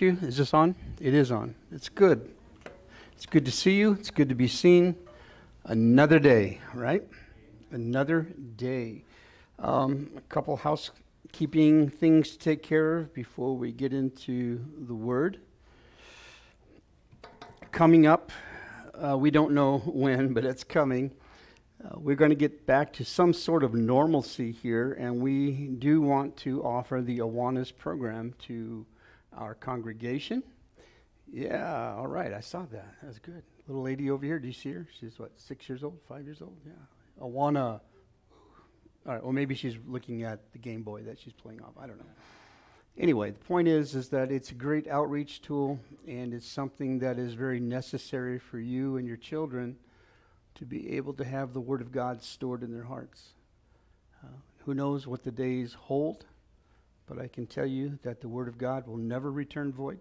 you? Is this on? It is on. It's good. It's good to see you. It's good to be seen. Another day, right? Another day. Um, a couple housekeeping things to take care of before we get into the Word. Coming up, uh, we don't know when, but it's coming. Uh, we're going to get back to some sort of normalcy here, and we do want to offer the Awanas program to our congregation. Yeah, all right, I saw that. That's good. Little lady over here, do you see her? She's what, six years old, five years old? Yeah. Awana. All right, well, maybe she's looking at the Game Boy that she's playing off. I don't know. Anyway, the point is, is that it's a great outreach tool, and it's something that is very necessary for you and your children to be able to have the Word of God stored in their hearts. Uh, who knows what the days hold? But I can tell you that the Word of God will never return void,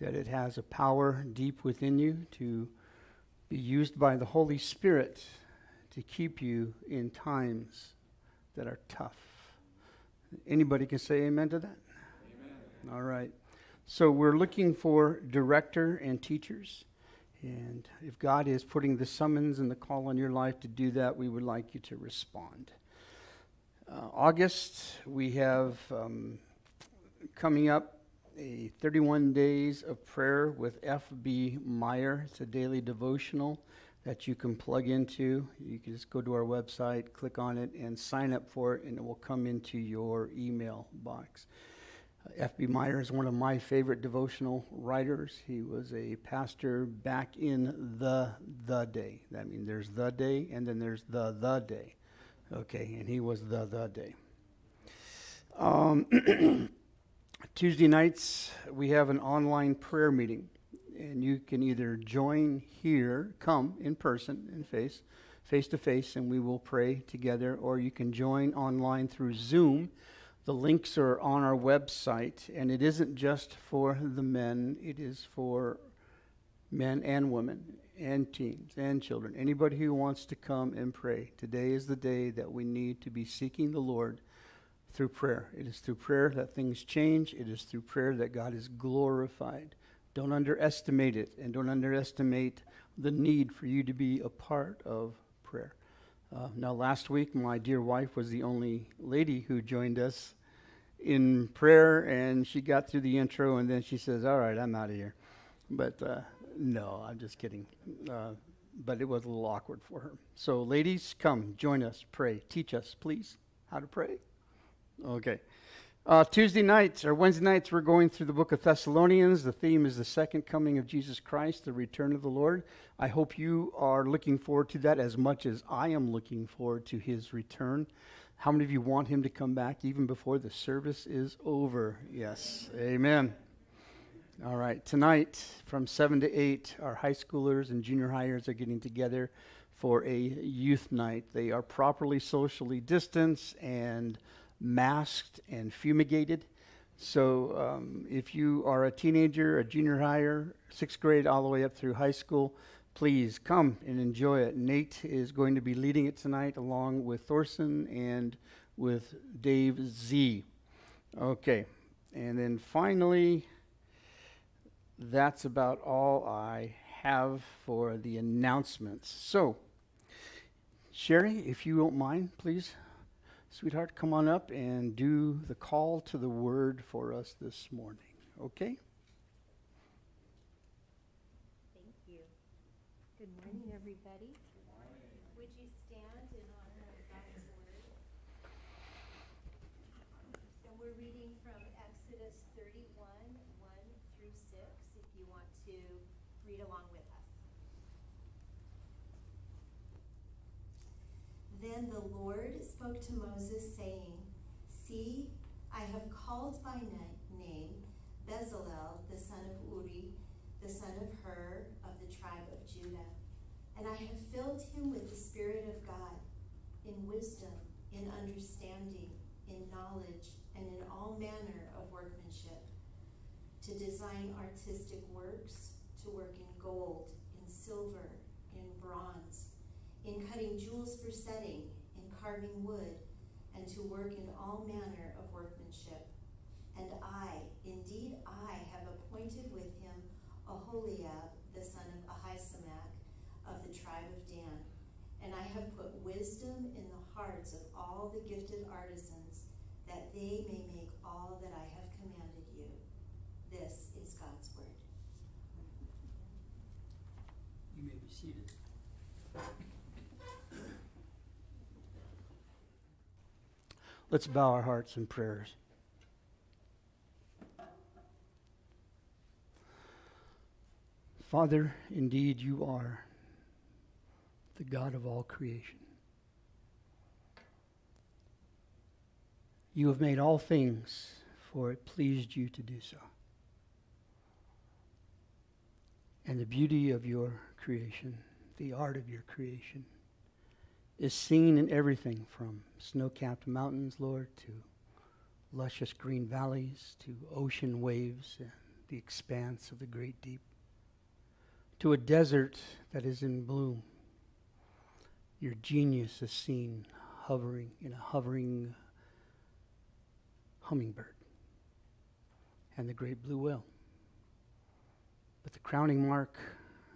that it has a power deep within you to be used by the Holy Spirit to keep you in times that are tough. Anybody can say amen to that? Amen. All right. So we're looking for director and teachers. And if God is putting the summons and the call on your life to do that, we would like you to respond. Uh, August, we have um, coming up a 31 days of prayer with F.B. Meyer. It's a daily devotional that you can plug into. You can just go to our website, click on it, and sign up for it, and it will come into your email box. Uh, F.B. Meyer is one of my favorite devotional writers. He was a pastor back in the the day. That means there's the day, and then there's the the day. Okay, and he was the the day. Um, Tuesday nights we have an online prayer meeting, and you can either join here, come in person, and face, face to face, and we will pray together, or you can join online through Zoom. The links are on our website, and it isn't just for the men; it is for men and women and teens and children, anybody who wants to come and pray. Today is the day that we need to be seeking the Lord through prayer. It is through prayer that things change, it is through prayer that God is glorified. Don't underestimate it, and don't underestimate the need for you to be a part of prayer. Uh, now, last week, my dear wife was the only lady who joined us in prayer, and she got through the intro, and then she says, All right, I'm out of here. But uh, no, I'm just kidding. Uh, but it was a little awkward for her. So, ladies, come, join us, pray. Teach us, please, how to pray. Okay. Uh, Tuesday nights or Wednesday nights, we're going through the book of Thessalonians. The theme is the second coming of Jesus Christ, the return of the Lord. I hope you are looking forward to that as much as I am looking forward to his return. How many of you want him to come back even before the service is over? Yes. Amen. All right, tonight from 7 to 8, our high schoolers and junior hires are getting together for a youth night. They are properly socially distanced and masked and fumigated. So um, if you are a teenager, a junior hire, sixth grade, all the way up through high school, please come and enjoy it. Nate is going to be leading it tonight along with Thorson and with Dave Z. Okay, and then finally, that's about all I have for the announcements. So, Sherry, if you don't mind, please, sweetheart, come on up and do the call to the word for us this morning. Okay? Thank you. Good morning, everybody. Would you stand in honor of God's word? So we're reading from Exodus 31, 1 through 6, if you want to read along with us. Then the Lord spoke to Moses, saying, See, I have called by name Bezalel, the son of Uri, the son of Hur, of the tribe of Judah. And I have filled him with the Spirit of God, in wisdom, in understanding, in knowledge, and in all manner of workmanship, to design artistic works, to work in gold, in silver, in bronze, in cutting jewels for setting, in carving wood, and to work in all manner of workmanship. And I, indeed I, have appointed with him Aholiab, the son of Ahisamach, of the tribe of Dan. And I have put wisdom in the hearts of all the gifted artisans, that they may make all that I have commanded you. This is God's word. You may be seated. Let's bow our hearts in prayers. Father, indeed you are the God of all creation. You have made all things, for it pleased you to do so. And the beauty of your creation, the art of your creation, is seen in everything from snow capped mountains, Lord, to luscious green valleys, to ocean waves and the expanse of the great deep, to a desert that is in bloom. Your genius is seen hovering in a hovering hummingbird and the great blue whale. But the crowning mark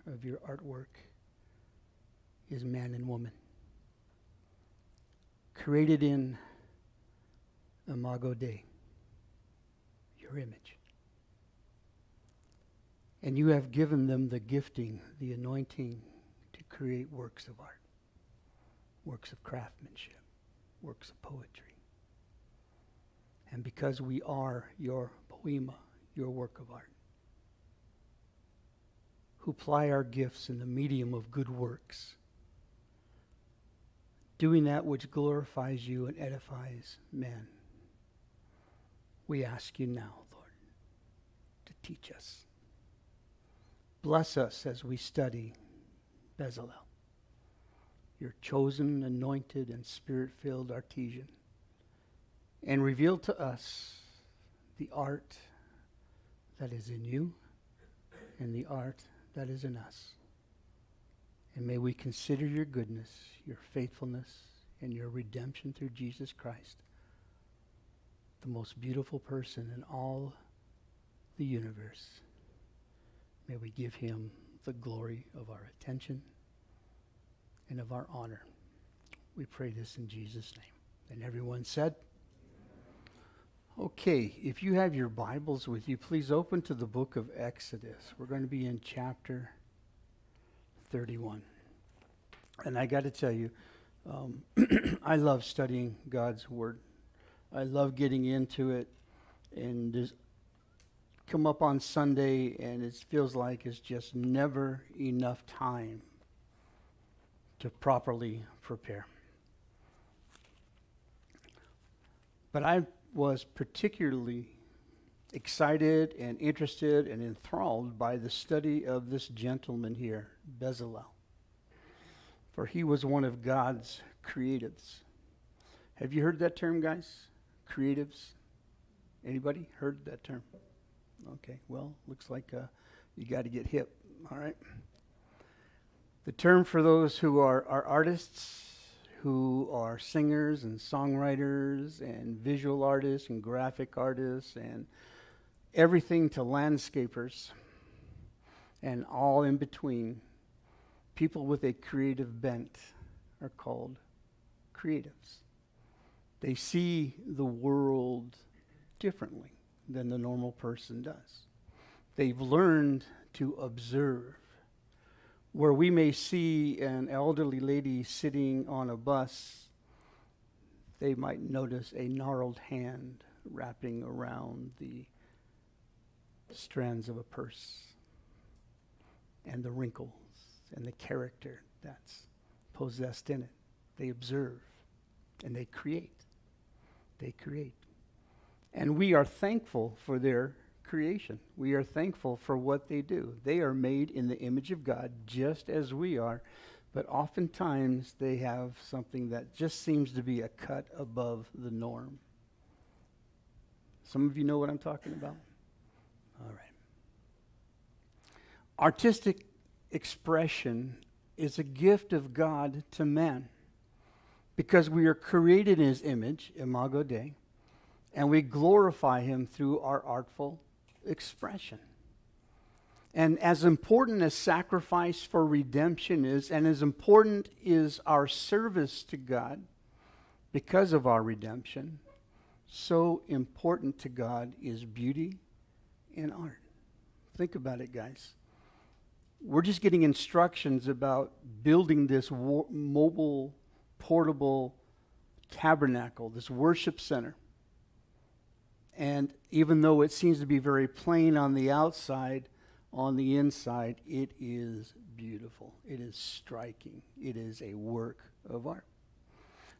of your artwork is man and woman created in Imago Dei, your image. And you have given them the gifting, the anointing to create works of art, works of craftsmanship, works of poetry. And because we are your poema, your work of art, who ply our gifts in the medium of good works, doing that which glorifies you and edifies men. We ask you now, Lord, to teach us. Bless us as we study Bezalel, your chosen, anointed, and spirit filled artisan, and reveal to us the art that is in you and the art that is in us. And may we consider your goodness, your faithfulness, and your redemption through Jesus Christ, the most beautiful person in all the universe. May we give him the glory of our attention and of our honor. We pray this in Jesus' name. And everyone said, Okay, if you have your Bibles with you, please open to the book of Exodus. We're going to be in chapter 31. And I got to tell you, um, I love studying God's Word. I love getting into it and just come up on Sunday, and it feels like it's just never enough time to properly prepare. But I was particularly excited and interested and enthralled by the study of this gentleman here, Bezalel. For he was one of God's creatives. Have you heard that term, guys? Creatives? Anybody heard that term? Okay, well, looks like uh, you got to get hip, all right? The term for those who are, are artists, who are singers and songwriters and visual artists and graphic artists and everything to landscapers and all in between. People with a creative bent are called creatives. They see the world differently than the normal person does. They've learned to observe. Where we may see an elderly lady sitting on a bus, they might notice a gnarled hand wrapping around the strands of a purse and the wrinkles and the character that's possessed in it. They observe and they create. They create. And we are thankful for their creation. We are thankful for what they do. They are made in the image of God just as we are, but oftentimes they have something that just seems to be a cut above the norm. Some of you know what I'm talking about? All right. Artistic expression is a gift of God to man because we are created in his image, imago Dei, And we glorify him through our artful expression. And as important as sacrifice for redemption is, and as important is our service to God because of our redemption, so important to God is beauty and art. Think about it, guys. We're just getting instructions about building this mobile, portable tabernacle, this worship center. And even though it seems to be very plain on the outside, on the inside, it is beautiful. It is striking. It is a work of art.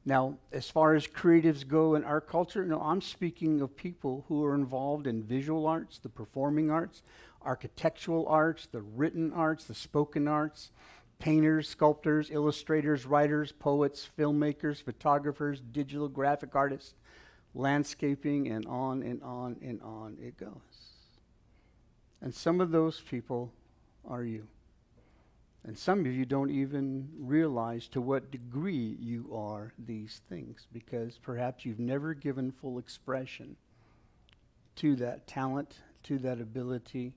Now, as far as creatives go in our culture, no, I'm speaking of people who are involved in visual arts, the performing arts, architectural arts, the written arts, the spoken arts, painters, sculptors, illustrators, writers, poets, filmmakers, photographers, digital graphic artists, landscaping, and on and on and on it goes. And some of those people are you. And some of you don't even realize to what degree you are these things because perhaps you've never given full expression to that talent, to that ability,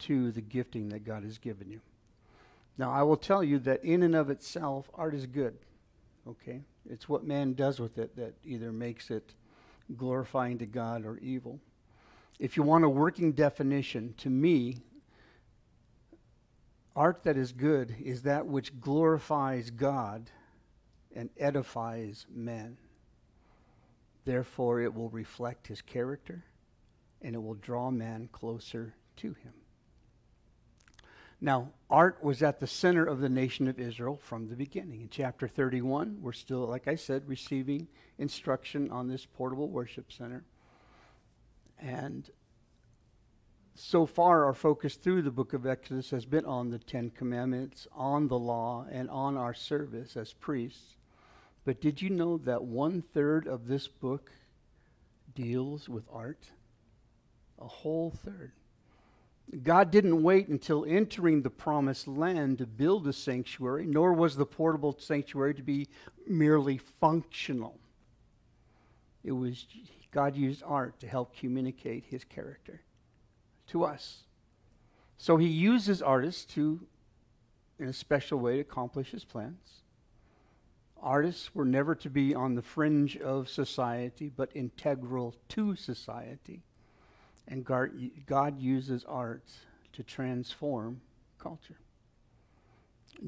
to the gifting that God has given you. Now, I will tell you that in and of itself, art is good. Okay? It's what man does with it that either makes it glorifying to God or evil. If you want a working definition, to me, art that is good is that which glorifies God and edifies men. Therefore, it will reflect his character and it will draw man closer to him. Now, art was at the center of the nation of Israel from the beginning. In chapter 31, we're still, like I said, receiving instruction on this portable worship center. And so far, our focus through the book of Exodus has been on the Ten Commandments, on the law, and on our service as priests. But did you know that one third of this book deals with art? A whole third. God didn't wait until entering the promised land to build a sanctuary, nor was the portable sanctuary to be merely functional. It was God used art to help communicate his character to us. So he uses artists to, in a special way, accomplish his plans. Artists were never to be on the fringe of society, but integral to society. And God uses art to transform culture.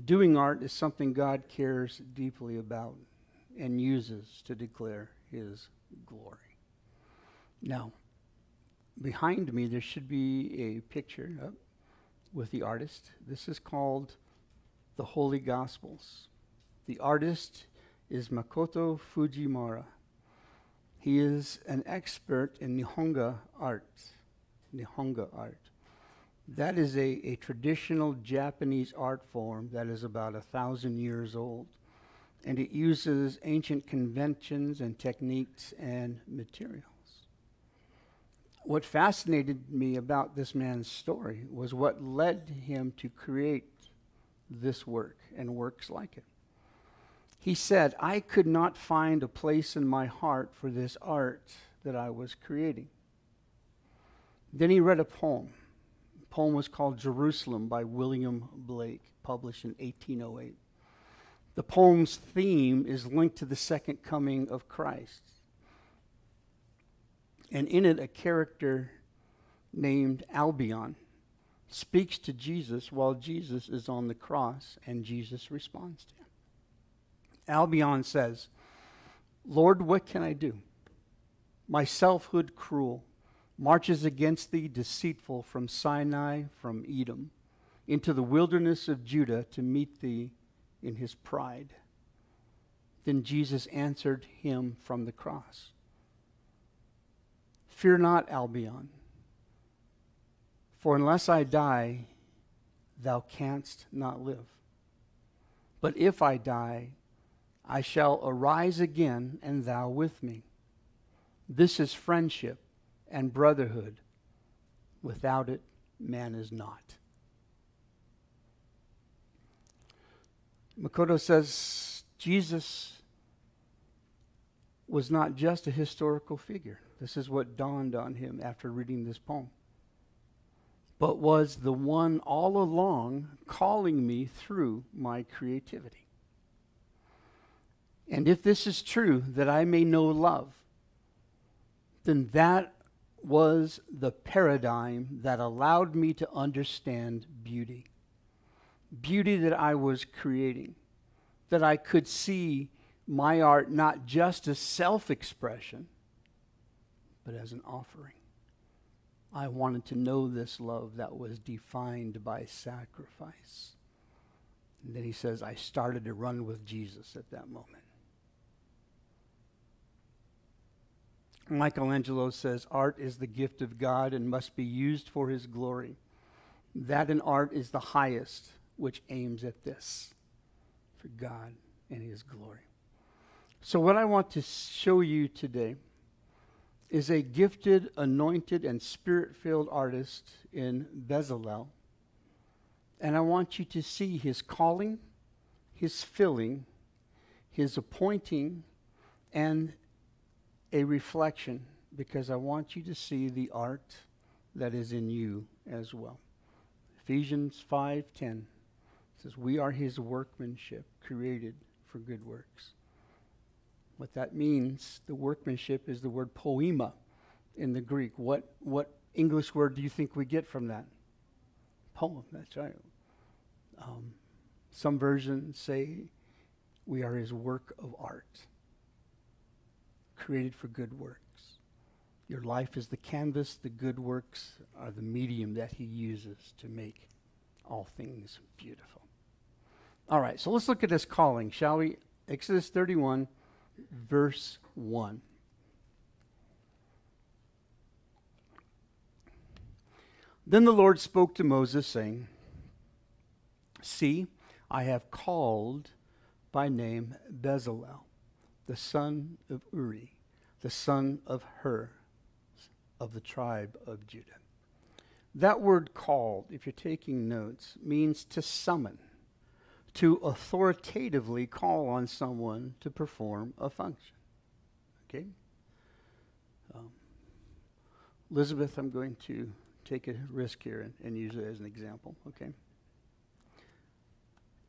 Doing art is something God cares deeply about and uses to declare his glory. Now, behind me, there should be a picture with the artist. This is called the Holy Gospels. The artist is Makoto Fujimura. He is an expert in Nihonga art. Nihonga art. That is a, a traditional Japanese art form that is about a thousand years old. And it uses ancient conventions and techniques and materials. What fascinated me about this man's story was what led him to create this work and works like it. He said, I could not find a place in my heart for this art that I was creating. Then he read a poem. The poem was called Jerusalem by William Blake, published in 1808. The poem's theme is linked to the second coming of Christ. And in it, a character named Albion speaks to Jesus while Jesus is on the cross, and Jesus responds to him. Albion says, Lord, what can I do? My selfhood cruel marches against thee deceitful from Sinai, from Edom, into the wilderness of Judah to meet thee in his pride. Then Jesus answered him from the cross Fear not, Albion, for unless I die, thou canst not live. But if I die, I shall arise again, and thou with me. This is friendship and brotherhood. Without it, man is not. Makoto says Jesus was not just a historical figure. This is what dawned on him after reading this poem. But was the one all along calling me through my creativity. And if this is true, that I may know love, then that was the paradigm that allowed me to understand beauty. Beauty that I was creating, that I could see my art not just as self expression, but as an offering. I wanted to know this love that was defined by sacrifice. And then he says, I started to run with Jesus at that moment. Michelangelo says, Art is the gift of God and must be used for his glory. That in art is the highest, which aims at this for God and his glory. So, what I want to show you today is a gifted, anointed, and spirit filled artist in Bezalel. And I want you to see his calling, his filling, his appointing, and a reflection because I want you to see the art that is in you as well. Ephesians 5:10 says we are his workmanship created for good works. What that means, the workmanship is the word poema in the Greek. What what English word do you think we get from that? Poem, that's right. Um, some versions say we are his work of art created for good works. Your life is the canvas, the good works are the medium that He uses to make all things beautiful. All right, so let's look at this calling, shall we? Exodus 31, verse 1. Then the Lord spoke to Moses, saying, See, I have called by name Bezalel the son of Uri, the son of Hur, of the tribe of Judah. That word called, if you're taking notes, means to summon, to authoritatively call on someone to perform a function. Okay? Um, Elizabeth, I'm going to take a risk here and, and use it as an example, okay?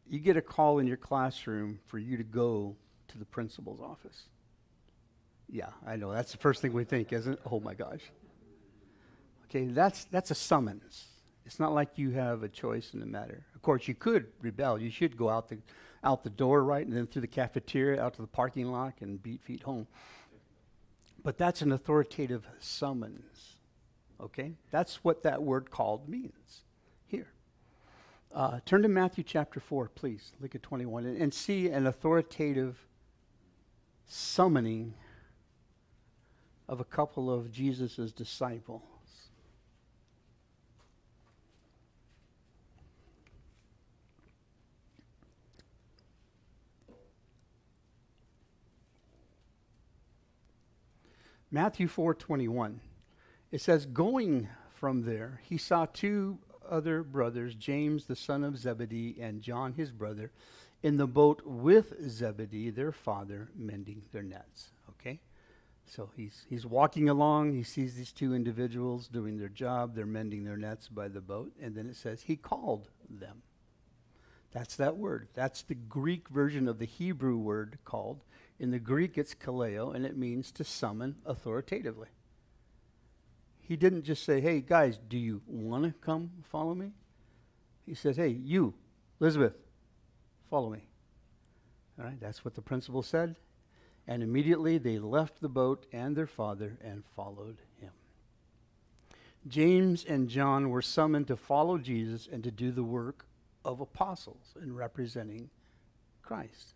You get a call in your classroom for you to go to the principal's office. Yeah, I know. That's the first thing we think, isn't it? Oh my gosh. Okay, that's, that's a summons. It's not like you have a choice in the matter. Of course, you could rebel. You should go out the, out the door, right, and then through the cafeteria, out to the parking lot, and beat feet home. But that's an authoritative summons. Okay? That's what that word called means here. Uh, turn to Matthew chapter 4, please. Look at 21 and, and see an authoritative summoning of a couple of Jesus' disciples. Matthew 4:21 it says going from there he saw two other brothers James the son of Zebedee and John his brother in the boat with Zebedee, their father, mending their nets. Okay? So he's, he's walking along. He sees these two individuals doing their job. They're mending their nets by the boat. And then it says, He called them. That's that word. That's the Greek version of the Hebrew word called. In the Greek, it's kaleo, and it means to summon authoritatively. He didn't just say, Hey, guys, do you want to come follow me? He says, Hey, you, Elizabeth, Follow me. All right, that's what the principal said. And immediately they left the boat and their father and followed him. James and John were summoned to follow Jesus and to do the work of apostles in representing Christ.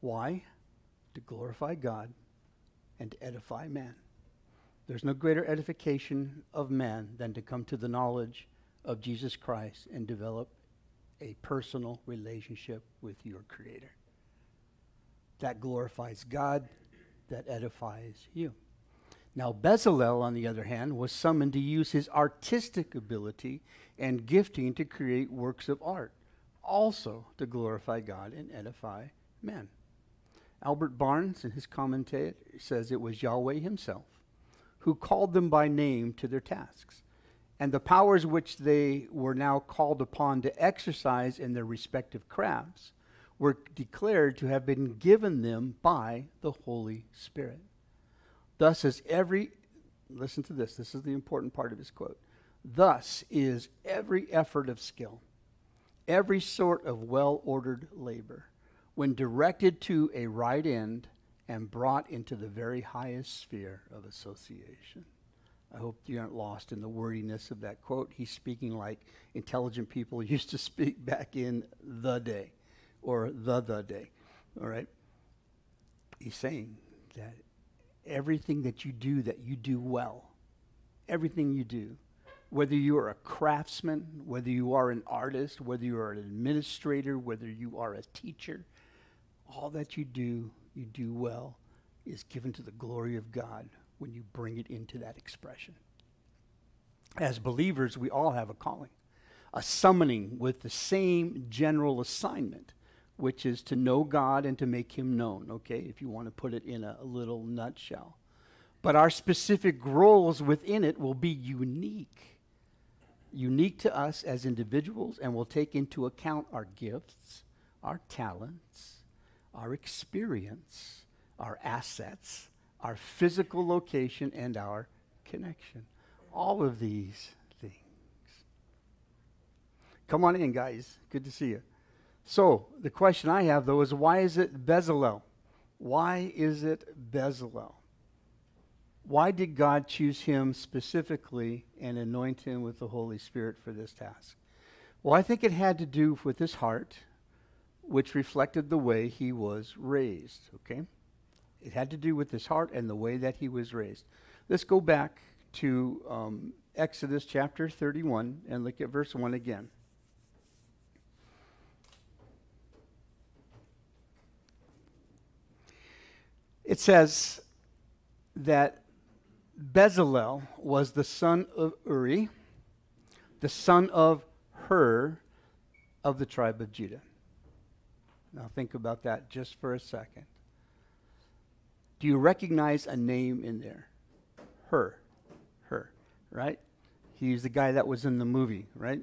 Why? To glorify God and to edify man. There's no greater edification of man than to come to the knowledge of Jesus Christ and develop a personal relationship with your Creator. That glorifies God, that edifies you. Now, Bezalel, on the other hand, was summoned to use his artistic ability and gifting to create works of art, also to glorify God and edify men. Albert Barnes, in his commentary, says it was Yahweh himself who called them by name to their tasks. And the powers which they were now called upon to exercise in their respective crafts were declared to have been given them by the Holy Spirit. Thus, as every, listen to this, this is the important part of his quote. Thus is every effort of skill, every sort of well ordered labor, when directed to a right end and brought into the very highest sphere of association. I hope you aren't lost in the wordiness of that quote. He's speaking like intelligent people used to speak back in the day or the the day. All right? He's saying that everything that you do, that you do well, everything you do, whether you are a craftsman, whether you are an artist, whether you are an administrator, whether you are a teacher, all that you do, you do well, is given to the glory of God when you bring it into that expression. As believers, we all have a calling, a summoning with the same general assignment which is to know God and to make him known, okay, if you want to put it in a, little nutshell. But our specific roles within it will be unique, unique to us as individuals, and will take into account our gifts, our talents, our experience, our assets, our physical location, and our connection. All of these things. Come on in, guys. Good to see you. So, the question I have though is why is it Bezalel? Why is it Bezalel? Why did God choose him specifically and anoint him with the Holy Spirit for this task? Well, I think it had to do with his heart, which reflected the way he was raised, okay? It had to do with his heart and the way that he was raised. Let's go back to um, Exodus chapter 31 and look at verse 1 again. It says that Bezalel was the son of Uri, the son of Hur of the tribe of Judah. Now think about that just for a second. Do you recognize a name in there? Hur. Hur, right? He's the guy that was in the movie, right?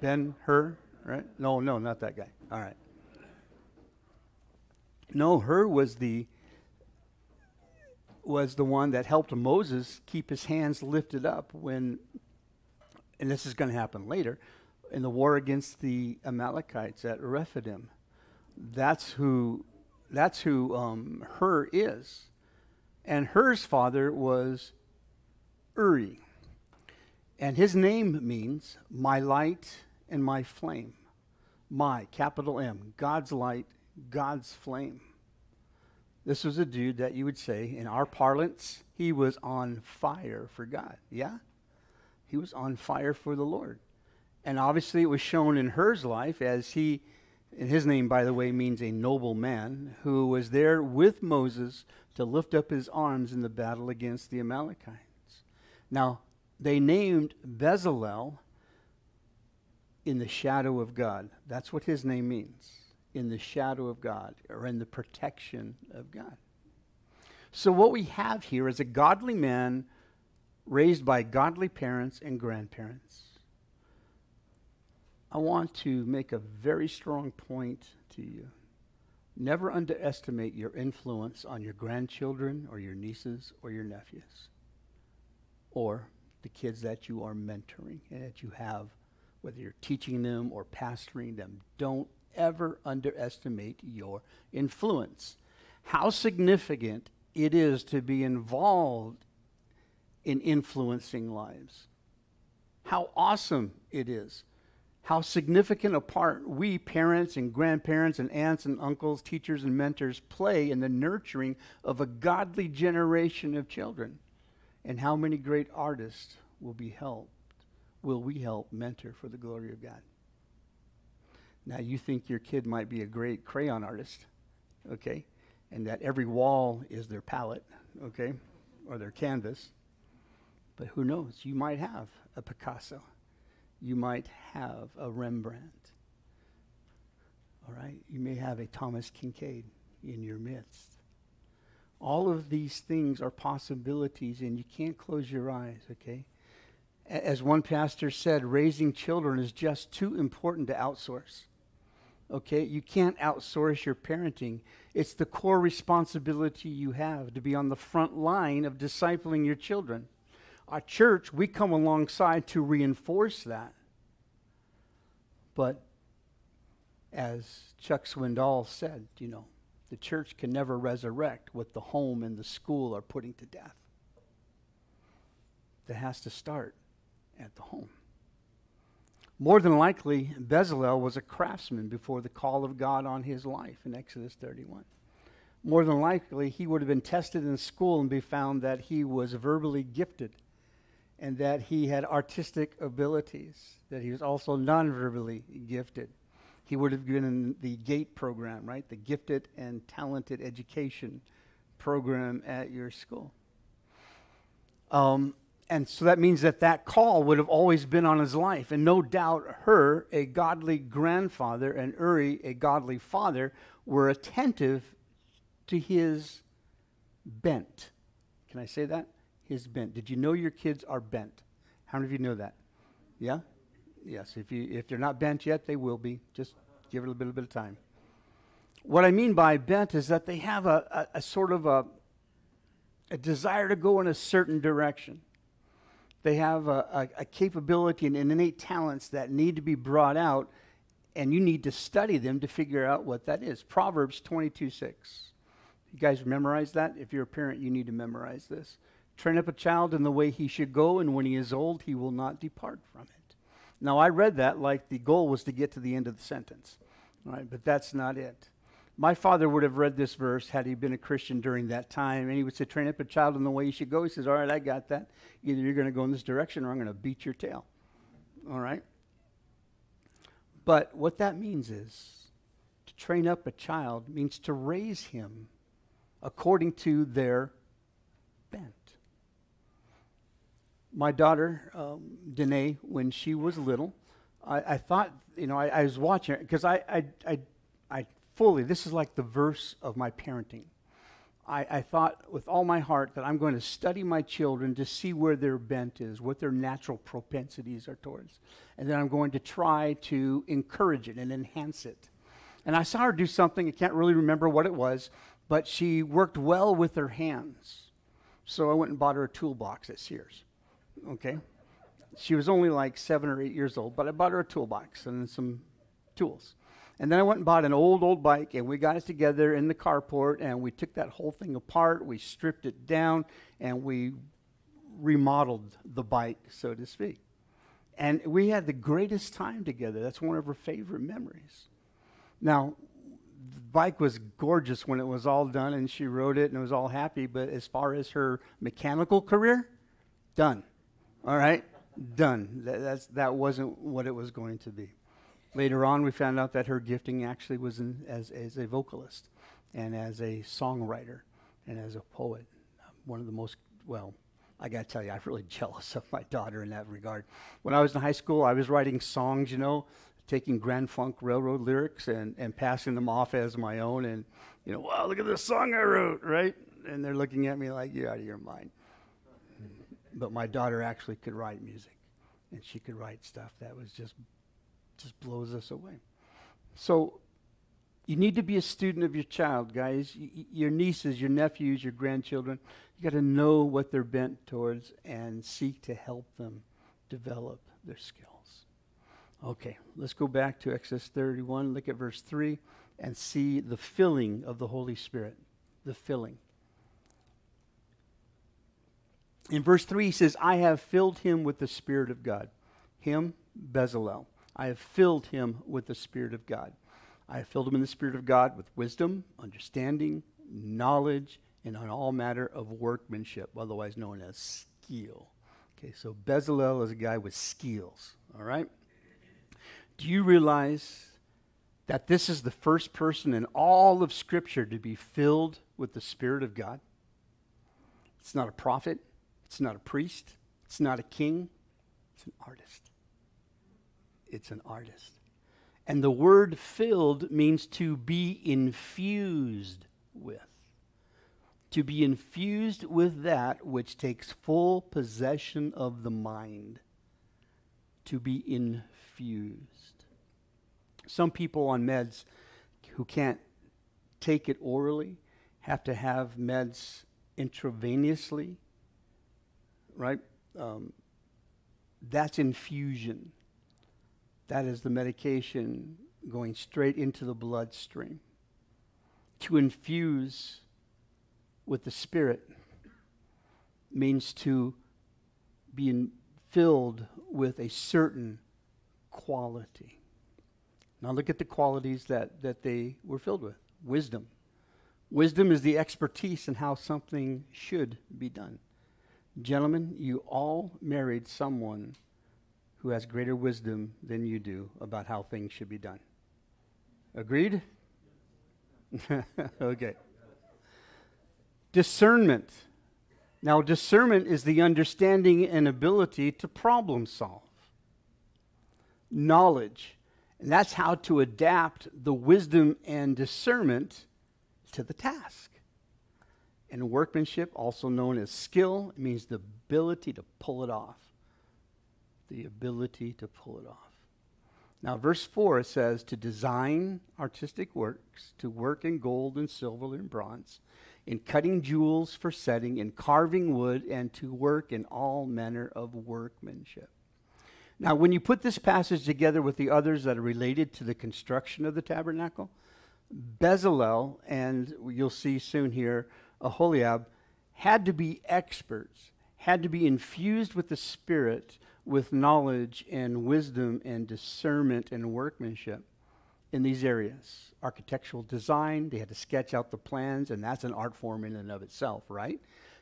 Ben Hur, right? No, no, not that guy. All right. No, Hur was the was the one that helped Moses keep his hands lifted up when and this is going to happen later in the war against the Amalekites at Rephidim. That's who that's who um, Hur is. And Hur's father was Uri. And his name means my light and my flame. My, capital M, God's light God's flame. This was a dude that you would say, in our parlance, he was on fire for God. Yeah? He was on fire for the Lord. And obviously, it was shown in Hur's life as he, and his name, by the way, means a noble man, who was there with Moses to lift up his arms in the battle against the Amalekites. Now, they named Bezalel in the shadow of God. That's what his name means in the shadow of God or in the protection of God. So, what we have here is a godly man raised by godly parents and grandparents. I want to make a very strong point to you. Never underestimate your influence on your grandchildren or your nieces or your nephews or the kids that you are mentoring and that you have, whether you're teaching them or pastoring them. Don't ever underestimate your influence. How significant it is to be involved in influencing lives. How awesome it is. How significant a part we, parents and grandparents and aunts and uncles, teachers and mentors, play in the nurturing of a godly generation of children. And how many great artists will be helped, will we help mentor for the glory of God. Now, you think your kid might be a great crayon artist, okay? And that every wall is their palette, okay? Or their canvas. But who knows? You might have a Picasso. You might have a Rembrandt. All right? You may have a Thomas Kinkade in your midst. All of these things are possibilities, and you can't close your eyes, okay? As one pastor said, raising children is just too important to outsource. Okay? You can't outsource your parenting. It's the core responsibility you have to be on the front line of discipling your children. Our church, we come alongside to reinforce that. But as Chuck Swindoll said, you know, the church can never resurrect what the home and the school are putting to death. That has to start at the home. More than likely, Bezalel was a craftsman before the call of God on his life in Exodus 31. More than likely, he would have been tested in school and be found that he was verbally gifted and that he had artistic abilities, that he was also nonverbally gifted. He would have been in the GATE program, right? The Gifted and Talented Education program at your school. Um, and so that means that that call would have always been on his life. And no doubt Hur, a godly grandfather, and Uri, a godly father, were attentive to his bent. Can I say that? His bent. Did you know your kids are bent? How many of you know that? Yeah? Yes. If, you, if they're not bent yet, they will be. Just give it a little bit of time. What I mean by bent is that they have a, a, a sort of a, a desire to go in a certain direction. They have a, a, a capability and innate talents that need to be brought out, and you need to study them to figure out what that is. Proverbs 22 6. You guys memorize that? If you're a parent, you need to memorize this. Train up a child in the way he should go, and when he is old, he will not depart from it. Now, I read that like the goal was to get to the end of the sentence, right? But that's not it. My father would have read this verse had he been a Christian during that time, and he would say, Train up a child in the way he should go. He says, All right, I got that. Either you're going to go in this direction or I'm going to beat your tail. All right? But what that means is to train up a child means to raise him according to their bent. My daughter, um, Danae, when she was little, I, I thought, you know, I, I was watching because I, I, I, I fully, this is like the verse of my parenting. I, I, thought with all my heart that I'm going to study my children to see where their bent is, what their natural propensities are towards. And then I'm going to try to encourage it and enhance it. And I saw her do something, I can't really remember what it was, but she worked well with her hands. So I went and bought her a toolbox at Sears. Okay? She was only like seven or eight years old, but I bought her a toolbox and some tools. And then I went and bought an old, old bike, and we got it together in the carport, and we took that whole thing apart, we stripped it down, and we remodeled the bike, so to speak. And we had the greatest time together. That's one of her favorite memories. Now, the bike was gorgeous when it was all done, and she rode it, and it was all happy, but as far as her mechanical career, done. All right? Done. That, that's, that wasn't what it was going to be. Later on, we found out that her gifting actually was in, as, as a vocalist and as a songwriter and as a poet. One of the most, well, I got to tell you, I'm really jealous of my daughter in that regard. When I was in high school, I was writing songs, you know, taking Grand Funk Railroad lyrics and, and passing them off as my own. And, you know, wow, look at this song I wrote, right? And they're looking at me like, you're out of your mind. But my daughter actually could write music, and she could write stuff that was just just blows us away. So you need to be a student of your child, guys. Y- your nieces, your nephews, your grandchildren. You got to know what they're bent towards and seek to help them develop their skills. Okay, let's go back to Exodus 31. Look at verse 3 and see the filling of the Holy Spirit. The filling. In verse 3, he says, I have filled him with the Spirit of God. Him, Bezalel. I have filled him with the Spirit of God. I have filled him in the Spirit of God with wisdom, understanding, knowledge, and on all matter of workmanship, otherwise known as skill. Okay, so Bezalel is a guy with skills, all right? Do you realize that this is the first person in all of Scripture to be filled with the Spirit of God? It's not a prophet, it's not a priest, it's not a king, it's an artist it's an artist. And the word filled means to be infused with. To be infused with that which takes full possession of the mind. To be infused. Some people on meds who can't take it orally have to have meds intravenously, right? Um, that's infusion. That is the medication going straight into the bloodstream. To infuse with the Spirit means to be filled with a certain quality. Now look at the qualities that, that they were filled with wisdom. Wisdom is the expertise in how something should be done. Gentlemen, you all married someone who has greater wisdom than you do about how things should be done. Agreed? okay. Discernment. Now, discernment is the understanding and ability to problem solve. Knowledge. And that's how to adapt the wisdom and discernment to the task. And workmanship, also known as skill, means the ability to pull it off. The ability to pull it off. Now, verse 4 it says, to design artistic works, to work in gold and silver and bronze, in cutting jewels for setting, in carving wood, and to work in all manner of workmanship. Now, when you put this passage together with the others that are related to the construction of the tabernacle, Bezalel, and you'll see soon here, Aholiab, had to be experts, had to be infused with the Spirit, with knowledge and wisdom and discernment and workmanship in these areas. Architectural design, they had to sketch out the plans, and that's an art form in and of itself, right?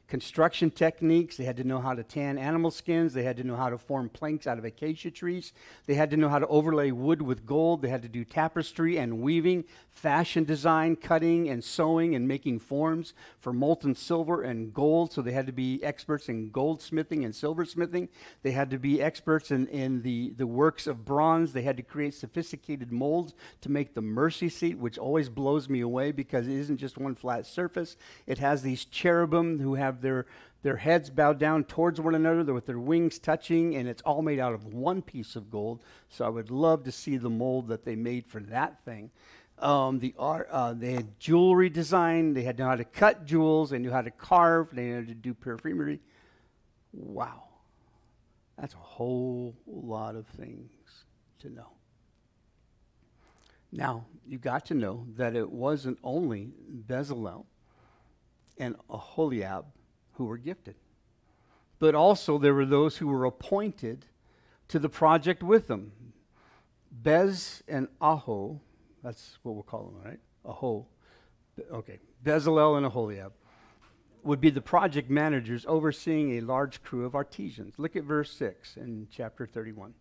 Construction techniques. They had to know how to tan animal skins. They had to know how to form planks out of acacia trees. They had to know how to overlay wood with gold. They had to do tapestry and weaving, fashion design, cutting and sewing and making forms for molten silver and gold. So they had to be experts in goldsmithing and silversmithing. They had to be experts in, in the, the works of bronze. They had to create sophisticated molds to make the mercy seat, which always blows me away because it isn't just one flat surface. It has these cherubim who have their, their heads bowed down towards one another with their wings touching, and it's all made out of one piece of gold. So I would love to see the mold that they made for that thing. Um, the art, uh, they had jewelry design. They had to know how to cut jewels. They knew how to carve. They knew how to do perfumery. Wow, that's a whole lot of things to know. Now you got to know that it wasn't only Bezalel and Aholiab who were gifted. But also, there were those who were appointed to the project with them. Bez and Aho, that's what we'll call them, right? Aho. Okay. Bezalel and Aholiab would be the project managers overseeing a large crew of artisans. Look at verse 6 in chapter 31.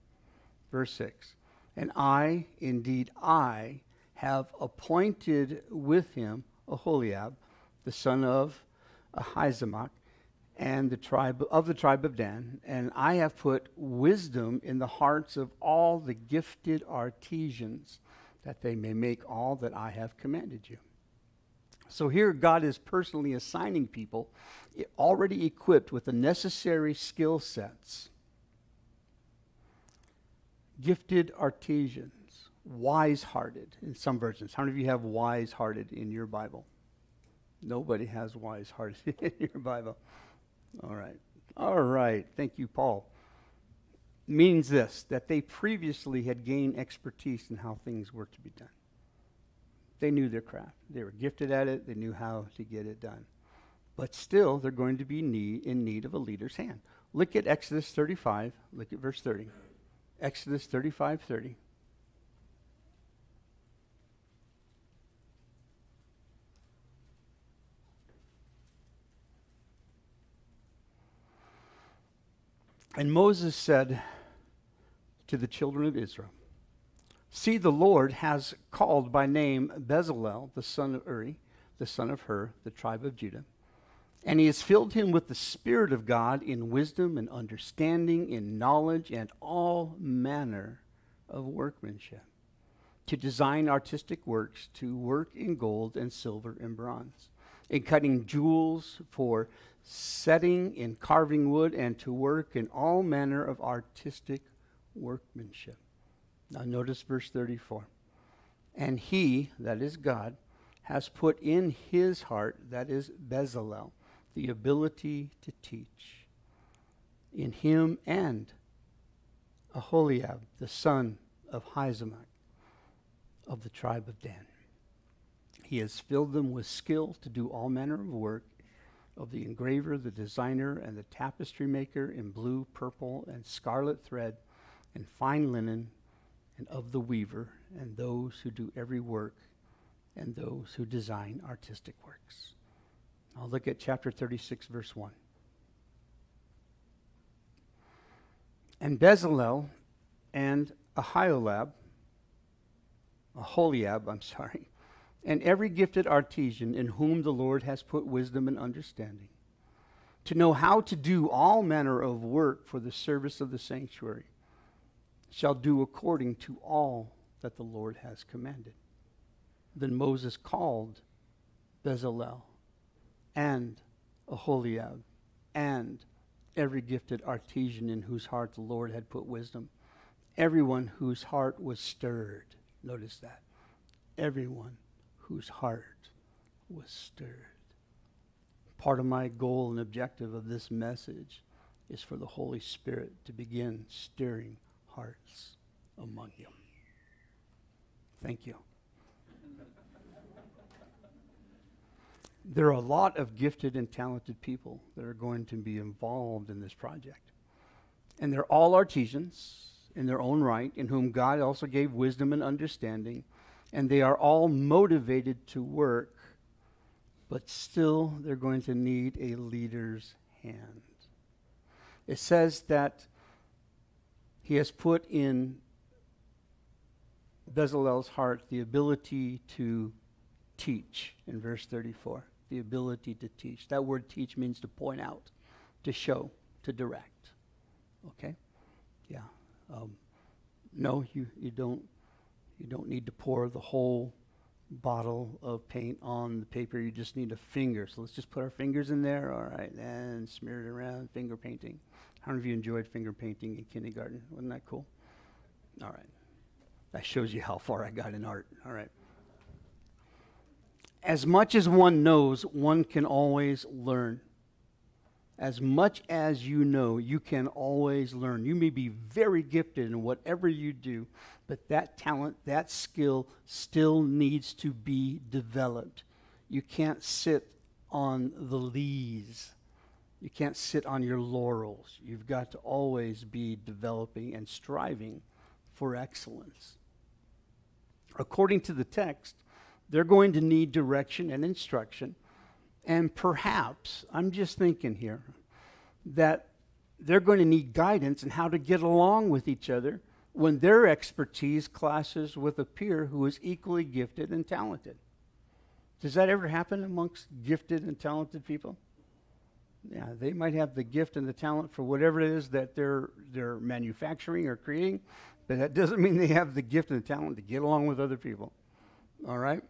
Verse 6. And I, indeed, I have appointed with him Aholiab, the son of Ahisamach, and the tribe of the tribe of Dan, and I have put wisdom in the hearts of all the gifted artisans, that they may make all that I have commanded you. So here God is personally assigning people already equipped with the necessary skill sets. Gifted artisans, wise hearted in some versions. How many of you have wise hearted in your Bible? Nobody has wise hearted in your Bible. All right. All right. Thank you, Paul. Means this that they previously had gained expertise in how things were to be done. They knew their craft, they were gifted at it, they knew how to get it done. But still, they're going to be need, in need of a leader's hand. Look at Exodus 35, look at verse 30. Exodus 35 30. And Moses said to the children of Israel, See, the Lord has called by name Bezalel, the son of Uri, the son of Hur, the tribe of Judah. And he has filled him with the Spirit of God in wisdom and understanding, in knowledge, and all manner of workmanship. to design artistic works, to work in gold and silver and bronze, in cutting jewels for setting in carving wood, and to work in all manner of artistic workmanship. Now, notice verse 34. And he, that is God, has put in his heart, that is Bezalel, the ability to teach. In him and Aholiab, the son of Ahisamach, of the tribe of Dan. He has filled them with skill to do all manner of work of the engraver, the designer, and the tapestry maker in blue, purple, and scarlet thread, and fine linen, and of the weaver, and those who do every work, and those who design artistic works. I'll look at chapter 36, verse 1. And Bezalel and Ahiolab, Aholiab, I'm sorry, and every gifted artisan in whom the Lord has put wisdom and understanding, to know how to do all manner of work for the service of the sanctuary, shall do according to all that the Lord has commanded. Then Moses called Bezalel and Aholiab and every gifted artisan in whose heart the Lord had put wisdom, everyone whose heart was stirred. Notice that. Everyone whose heart was stirred. Part of my goal and objective of this message is for the Holy Spirit to begin stirring hearts among you. Thank you. there are a lot of gifted and talented people that are going to be involved in this project. And they're all artisans in their own right, in whom God also gave wisdom and understanding. And they are all motivated to work, but still they're going to need a leader's hand. It says that he has put in Bezalel's heart the ability to teach in verse 34 the ability to teach. That word teach means to point out, to show, to direct. Okay? Yeah. Um, no, you, you don't you don't need to pour the whole bottle of paint on the paper. You just need a finger. So let's just put our fingers in there. All right, and smear it around. Finger painting. How many of you enjoyed finger painting in kindergarten? Wasn't that cool? All right. That shows you how far I got in art. All right as much as one knows, one can always learn. As much as you know, you can always learn. You may be very gifted in whatever you do, but that talent, that skill still needs to be developed. You can't sit on the lees. You can't sit on your laurels. You've got to always be developing and striving for excellence. According to the text, they're going to need direction and instruction. And perhaps, I'm just thinking here, that they're going to need guidance in how to get along with each other when their expertise clashes with a peer who is equally gifted and talented. Does that ever happen amongst gifted and talented people? Yeah, they might have the gift and the talent for whatever it is that they're they're manufacturing or creating, but that doesn't mean they have the gift and the talent to get along with other people. All right?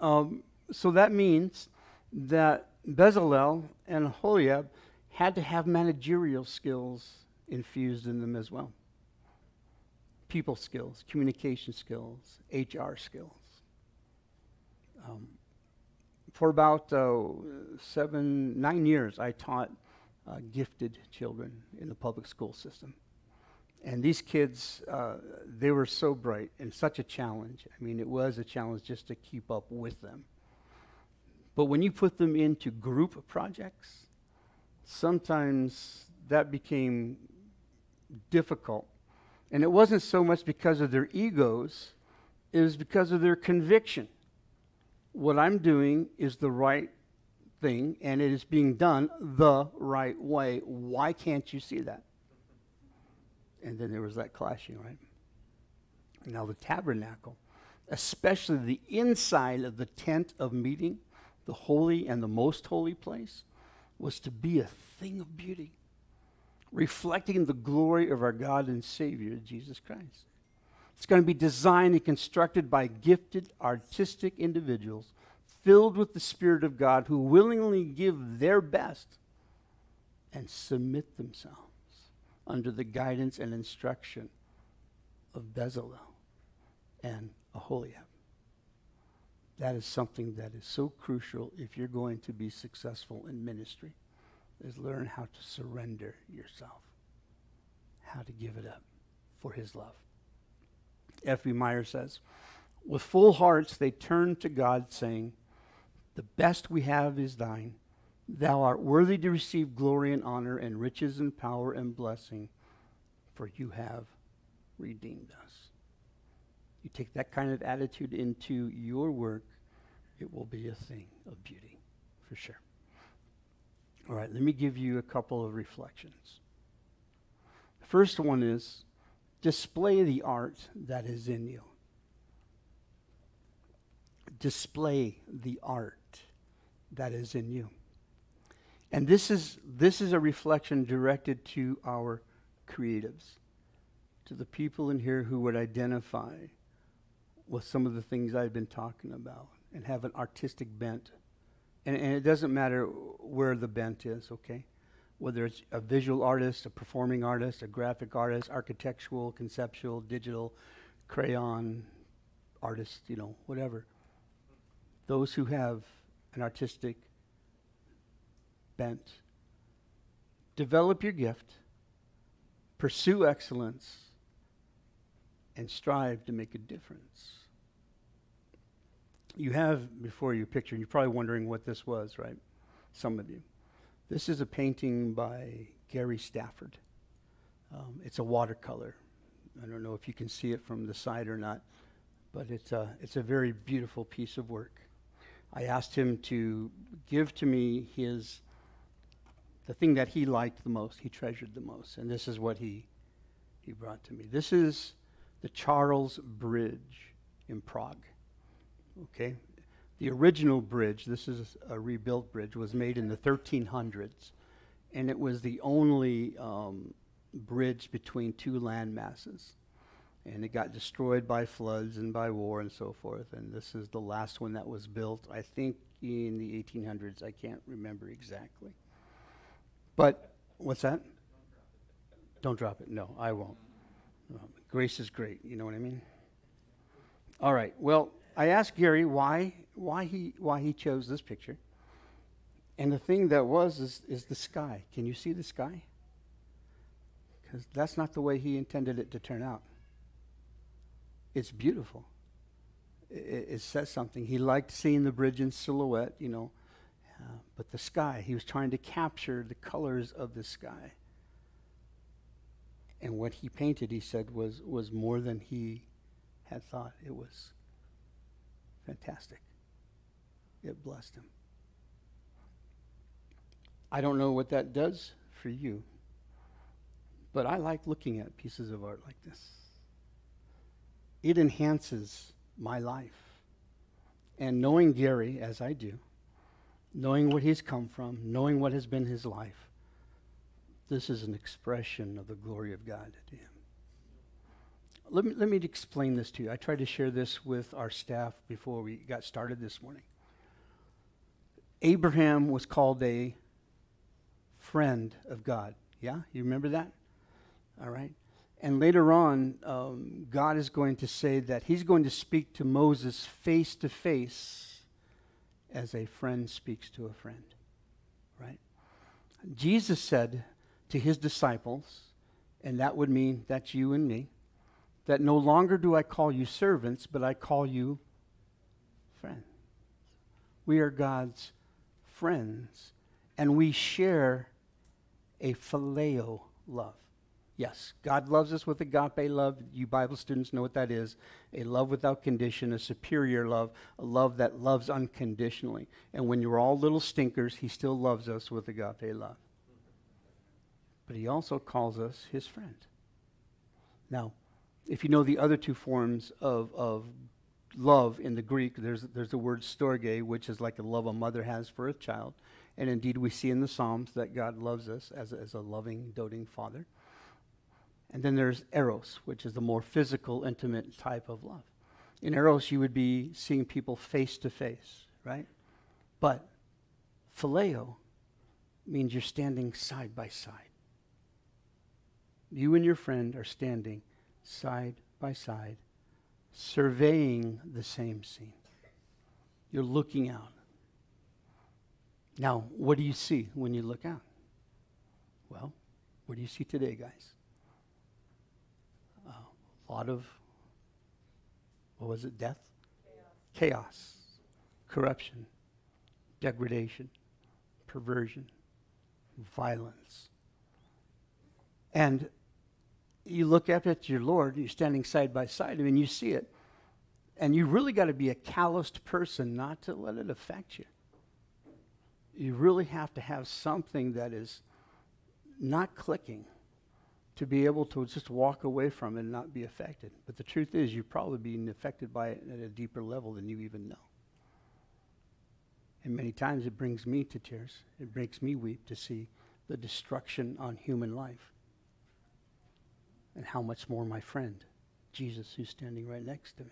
Um, so that means that Bezalel and Holiab had to have managerial skills infused in them as well people skills, communication skills, HR skills. Um, for about uh, seven, nine years, I taught uh, gifted children in the public school system. And these kids, uh, they were so bright and such a challenge. I mean, it was a challenge just to keep up with them. But when you put them into group projects, sometimes that became difficult. And it wasn't so much because of their egos, it was because of their conviction. What I'm doing is the right thing, and it is being done the right way. Why can't you see that? And then there was that clashing, right? Now, the tabernacle, especially the inside of the tent of meeting, the holy and the most holy place, was to be a thing of beauty, reflecting the glory of our God and Savior, Jesus Christ. It's going to be designed and constructed by gifted, artistic individuals filled with the Spirit of God who willingly give their best and submit themselves under the guidance and instruction of Bezalel and Aholiab. That is something that is so crucial if you're going to be successful in ministry, is learn how to surrender yourself, how to give it up for his love. F.B. Meyer says, with full hearts they turned to God, saying, The best we have is thine. Thou art worthy to receive glory and honor and riches and power and blessing, for you have redeemed us. You take that kind of attitude into your work, it will be a thing of beauty, for sure. All right, let me give you a couple of reflections. The first one is display the art that is in you. Display the art that is in you. And this is, this is a reflection directed to our creatives, to the people in here who would identify with some of the things I've been talking about and have an artistic bent. And, and it doesn't matter where the bent is, okay? Whether it's a visual artist, a performing artist, a graphic artist, architectural, conceptual, digital, crayon artist, you know, whatever. Those who have an artistic bent, develop your gift, pursue excellence, and strive to make a difference you have before you a picture, and you're probably wondering what this was, right? Some of you. This is a painting by Gary Stafford. Um, it's a watercolor. I don't know if you can see it from the side or not, but it's a, it's a very beautiful piece of work. I asked him to give to me his the thing that he liked the most, he treasured the most, and this is what he he brought to me. This is the Charles Bridge in Prague. Okay? The original bridge, this is a rebuilt bridge, was made in the 1300s, and it was the only um, bridge between two land masses. And it got destroyed by floods and by war and so forth. And this is the last one that was built, I think, in the 1800s. I can't remember exactly. But what's that? Don't drop it. No, I won't. Grace is great. You know what I mean? All right. Well, I asked Gary why, why, he, why he chose this picture. And the thing that was is, is the sky. Can you see the sky? Because that's not the way he intended it to turn out. It's beautiful. It, it, says something. He liked seeing the bridge in silhouette, you know. Uh, but the sky, he was trying to capture the colors of the sky. And what he painted, he said, was, was more than he had thought it was. Fantastic. It blessed him. I don't know what that does for you, but I like looking at pieces of art like this. It enhances my life. And knowing Gary, as I do, knowing what he's come from, knowing what has been his life, this is an expression of the glory of God to him let me, let me explain this to you. I tried to share this with our staff before we got started this morning. Abraham was called a friend of God. Yeah? You remember that? All right. And later on, um, God is going to say that he's going to speak to Moses face to face as a friend speaks to a friend. Right? Jesus said to his disciples, and that would mean that's you and me that no longer do I call you servants, but I call you friends. We are God's friends, and we share a phileo love. Yes, God loves us with agape love. You Bible students know what that is a love without condition, a superior love, a love that loves unconditionally. And when you're all little stinkers, He still loves us with agape love. But He also calls us His friend. Now, if you know the other two forms of, of love in the Greek, there's, there's the word storge, which is like the love a mother has for a child. And indeed, we see in the Psalms that God loves us as as a loving, doting father. And then there's eros, which is the more physical, intimate type of love. In eros, you would be seeing people face to face, right? But phileo means you're standing side by side. You and your friend are standing side by side, surveying the same scene. You're looking out. Now, what do you see when you look out? Well, what do you see today, guys? Uh, a lot of, what was it, death? Chaos. Chaos, corruption, degradation, perversion, violence. And you look up at your Lord, and you're standing side by side, I mean, you see it. And you really got to be a calloused person not to let it affect you. You really have to have something that is not clicking to be able to just walk away from it and not be affected. But the truth is, you're probably being affected by it at a deeper level than you even know. And many times it brings me to tears. It makes me weep to see the destruction on human life. And how much more my friend, Jesus, who's standing right next to me.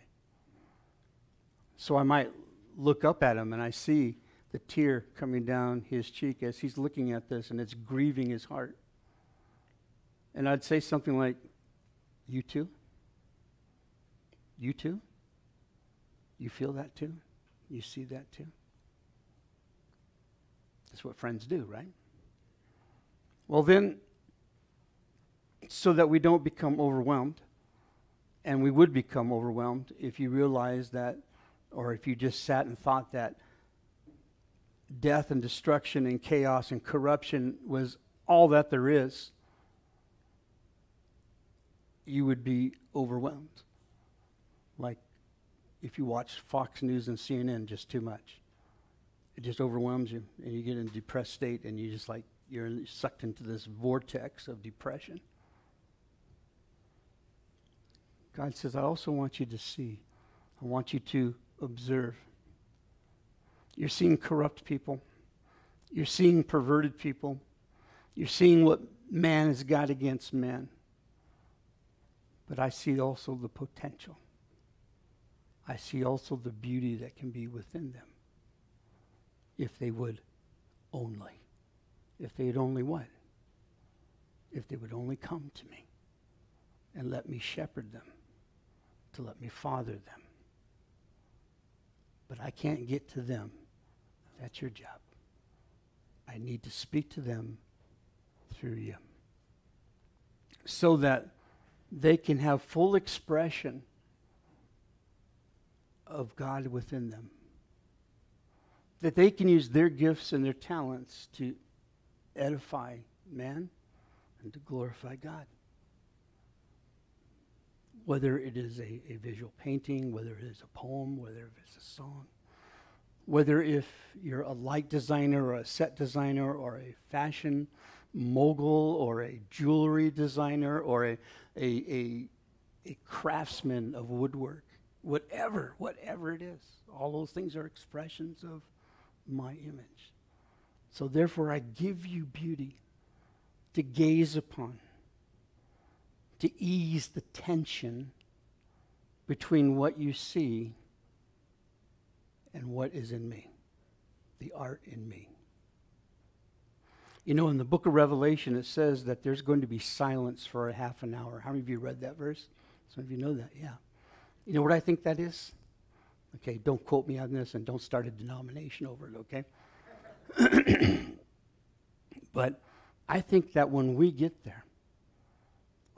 So I might look up at him and I see the tear coming down his cheek as he's looking at this and it's grieving his heart. And I'd say something like, You too? You too? You feel that too? You see that too? That's what friends do, right? Well, then, so that we don't become overwhelmed, and we would become overwhelmed if you realize that or if you just sat and thought that death and destruction and chaos and corruption was all that there is, you would be overwhelmed. Like if you watch Fox News and CNN just too much, it just overwhelms you, and you get in a depressed state, and you just like you're sucked into this vortex of depression. God says, I also want you to see. I want you to observe. You're seeing corrupt people. You're seeing perverted people. You're seeing what man has got against man. But I see also the potential. I see also the beauty that can be within them if they would only. If they'd only what? If they would only come to me and let me shepherd them, to let me father them but I can't get to them. That's your job. I need to speak to them through you so that they can have full expression of God within them. That they can use their gifts and their talents to edify man and to glorify God whether it is a, a visual painting, whether it is a poem, whether it's a song, whether if you're a light designer or a set designer or a fashion mogul or a jewelry designer or a, a, a, a craftsman of woodwork, whatever, whatever it is, all those things are expressions of my image. So therefore, I give you beauty to gaze upon to ease the tension between what you see and what is in me, the art in me. You know, in the book of Revelation, it says that there's going to be silence for a half an hour. How many of you read that verse? Some of you know that, yeah. You know what I think that is? Okay, don't quote me on this and don't start a denomination over it, okay? but I think that when we get there,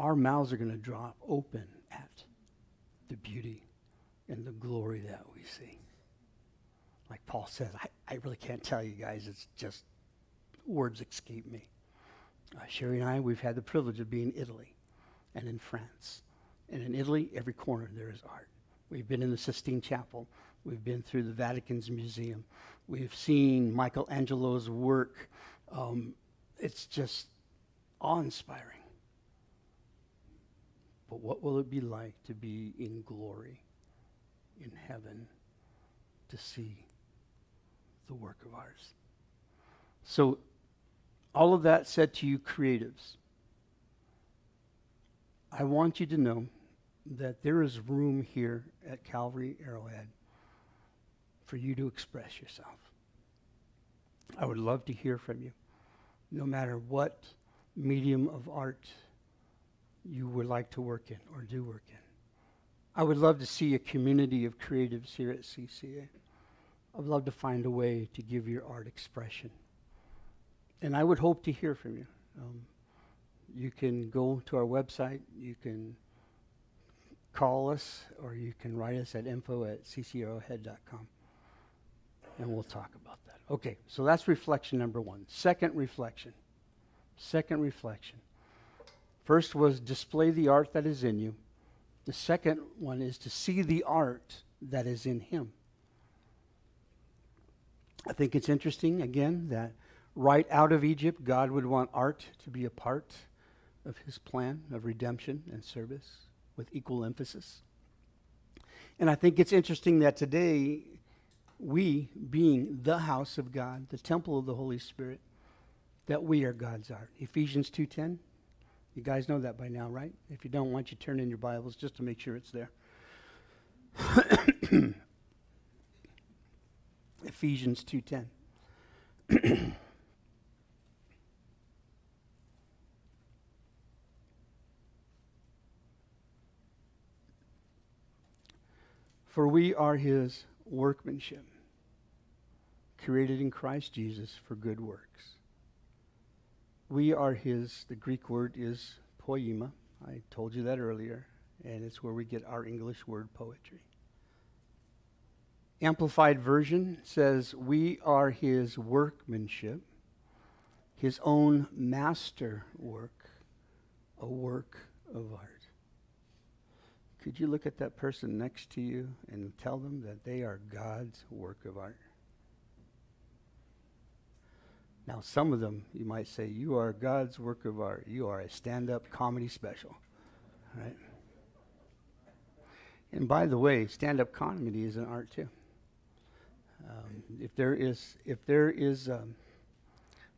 our mouths are going to drop open at the beauty and the glory that we see. Like Paul says, I, I really can't tell you guys. It's just words escape me. Uh, Sherry and I, we've had the privilege of being in Italy and in France. And in Italy, every corner there is art. We've been in the Sistine Chapel. We've been through the Vatican's museum. We've seen Michelangelo's work. Um, it's just awe inspiring. But what will it be like to be in glory in heaven to see the work of ours? So, all of that said to you, creatives, I want you to know that there is room here at Calvary Arrowhead for you to express yourself. I would love to hear from you, no matter what medium of art you would like to work in or do work in. I would love to see a community of creatives here at CCA. I would love to find a way to give your art expression. And I would hope to hear from you. Um, you can go to our website, you can call us, or you can write us at info at ccarrowhead.com. And we'll talk about that. Okay, so that's reflection number one. Second reflection. Second reflection. First was display the art that is in you. The second one is to see the art that is in him. I think it's interesting, again, that right out of Egypt, God would want art to be a part of his plan of redemption and service with equal emphasis. And I think it's interesting that today, we, being the house of God, the temple of the Holy Spirit, that we are God's art. Ephesians 2:10. You guys know that by now, right? If you don't, why don't you turn in your Bibles just to make sure it's there. Ephesians 2:10. For we are his workmanship, created in Christ Jesus for good works. We are his, the Greek word is poema. I told you that earlier, and it's where we get our English word poetry. Amplified Version says, We are his workmanship, his own master work, a work of art. Could you look at that person next to you and tell them that they are God's work of art? Now, some of them, you might say, You are God's work of art. You are a stand up comedy special. Right? And by the way, stand up comedy is an art too. Um, if there is, if there is, um,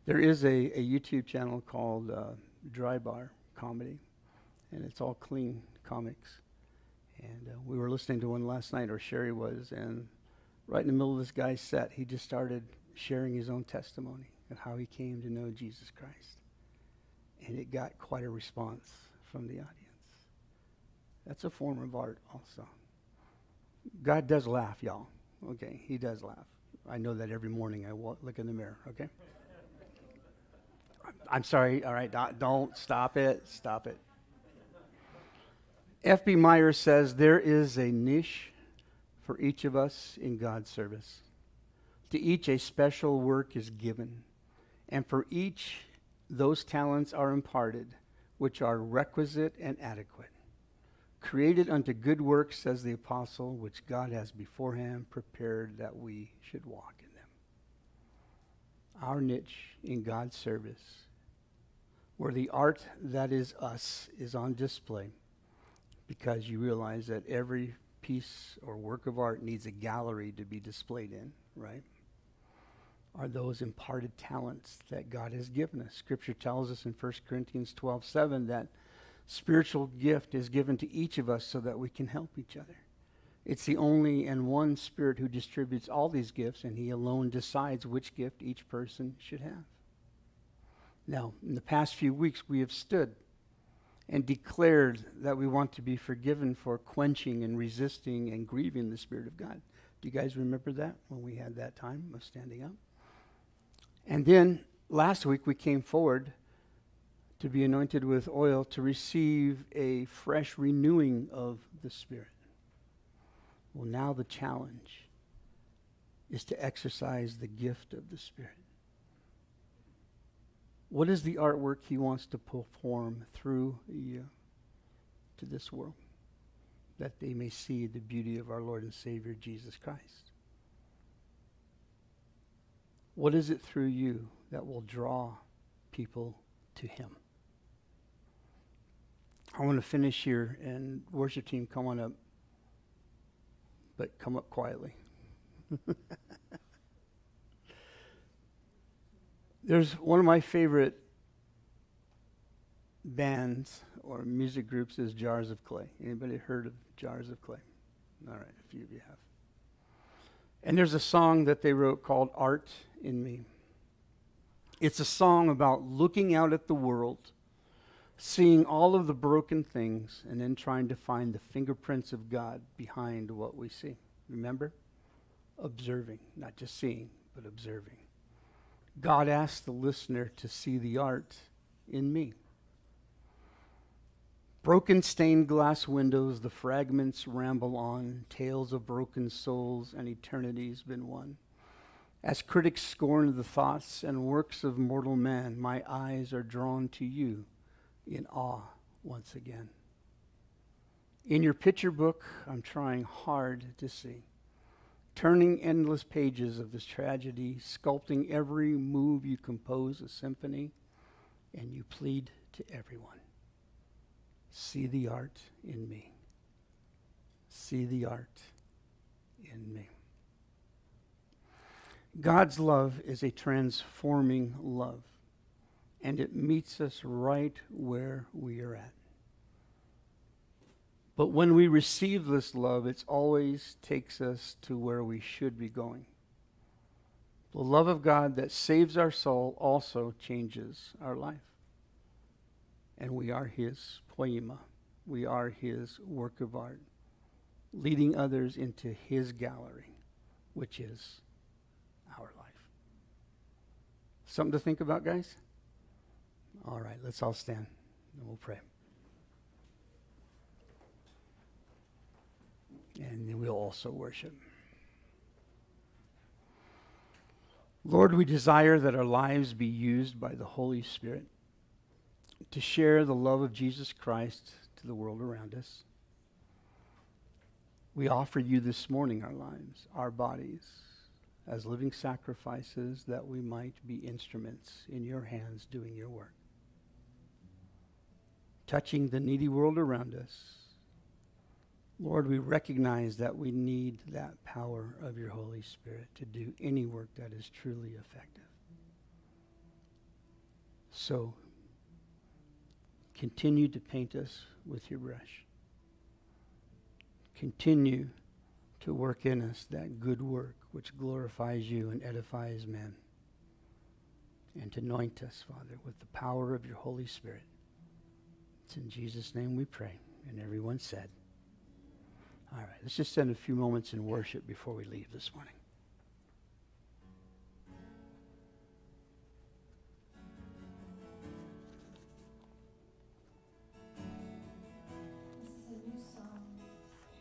there is a, a YouTube channel called uh, Dry Bar Comedy, and it's all clean comics. And uh, we were listening to one last night, or Sherry was, and right in the middle of this guy's set, he just started sharing his own testimony of how he came to know Jesus Christ. And it got quite a response from the audience. That's a form of art, also. God does laugh, y'all. Okay, he does laugh. I know that every morning I look in the mirror, okay? I'm sorry, all right, don't stop it, stop it. F.B. Meyer says there is a niche for each of us in God's service. To each, a special work is given, and for each, those talents are imparted, which are requisite and adequate. Created unto good works, says the apostle, which God has beforehand prepared that we should walk in them. Our niche in God's service, where the art that is us is on display because you realize that every piece or work of art needs a gallery to be displayed in, right? Are those imparted talents that God has given us. Scripture tells us in 1 Corinthians 12 7 that spiritual gift is given to each of us so that we can help each other. It's the only and one Spirit who distributes all these gifts, and He alone decides which gift each person should have. Now, in the past few weeks, we have stood and declared that we want to be forgiven for quenching and resisting and grieving the Spirit of God. Do you guys remember that when we had that time of standing up? And then last week we came forward to be anointed with oil to receive a fresh renewing of the Spirit. Well, now the challenge is to exercise the gift of the Spirit. What is the artwork he wants to perform through you to this world? That they may see the beauty of our Lord and Savior Jesus Christ. What is it through you that will draw people to him? I want to finish here and worship team come on up. But come up quietly. There's one of my favorite bands or music groups is Jars of Clay. Anybody heard of Jars of Clay? All right, a few of you have. And there's a song that they wrote called Art in Me. It's a song about looking out at the world, seeing all of the broken things, and then trying to find the fingerprints of God behind what we see. Remember? Observing, not just seeing, but observing. God asked the listener to see the art in me. Broken stained glass windows, the fragments ramble on, tales of broken souls and eternity's been won. As critics scorn the thoughts and works of mortal man, my eyes are drawn to you in awe once again. In your picture book, I'm trying hard to see, turning endless pages of this tragedy, sculpting every move you compose a symphony, and you plead to everyone. See the art in me. See the art in me. God's love is a transforming love, and it meets us right where we are at. But when we receive this love, it always takes us to where we should be going. The love of God that saves our soul also changes our life. And we are His poema. We are his work of art, leading others into his gallery, which is our life. Something to think about, guys? All right, let's all stand and we'll pray. And we'll also worship. Lord, we desire that our lives be used by the Holy Spirit to share the love of Jesus Christ to the world around us. We offer you this morning our lives, our bodies, as living sacrifices that we might be instruments in your hands doing your work. Touching the needy world around us. Lord, we recognize that we need that power of your Holy Spirit to do any work that is truly effective. So Continue to paint us with your brush. Continue to work in us that good work which glorifies you and edifies men. And to anoint us, Father, with the power of your Holy Spirit. It's in Jesus' name we pray. And everyone said, All right, let's just spend a few moments in worship before we leave this morning.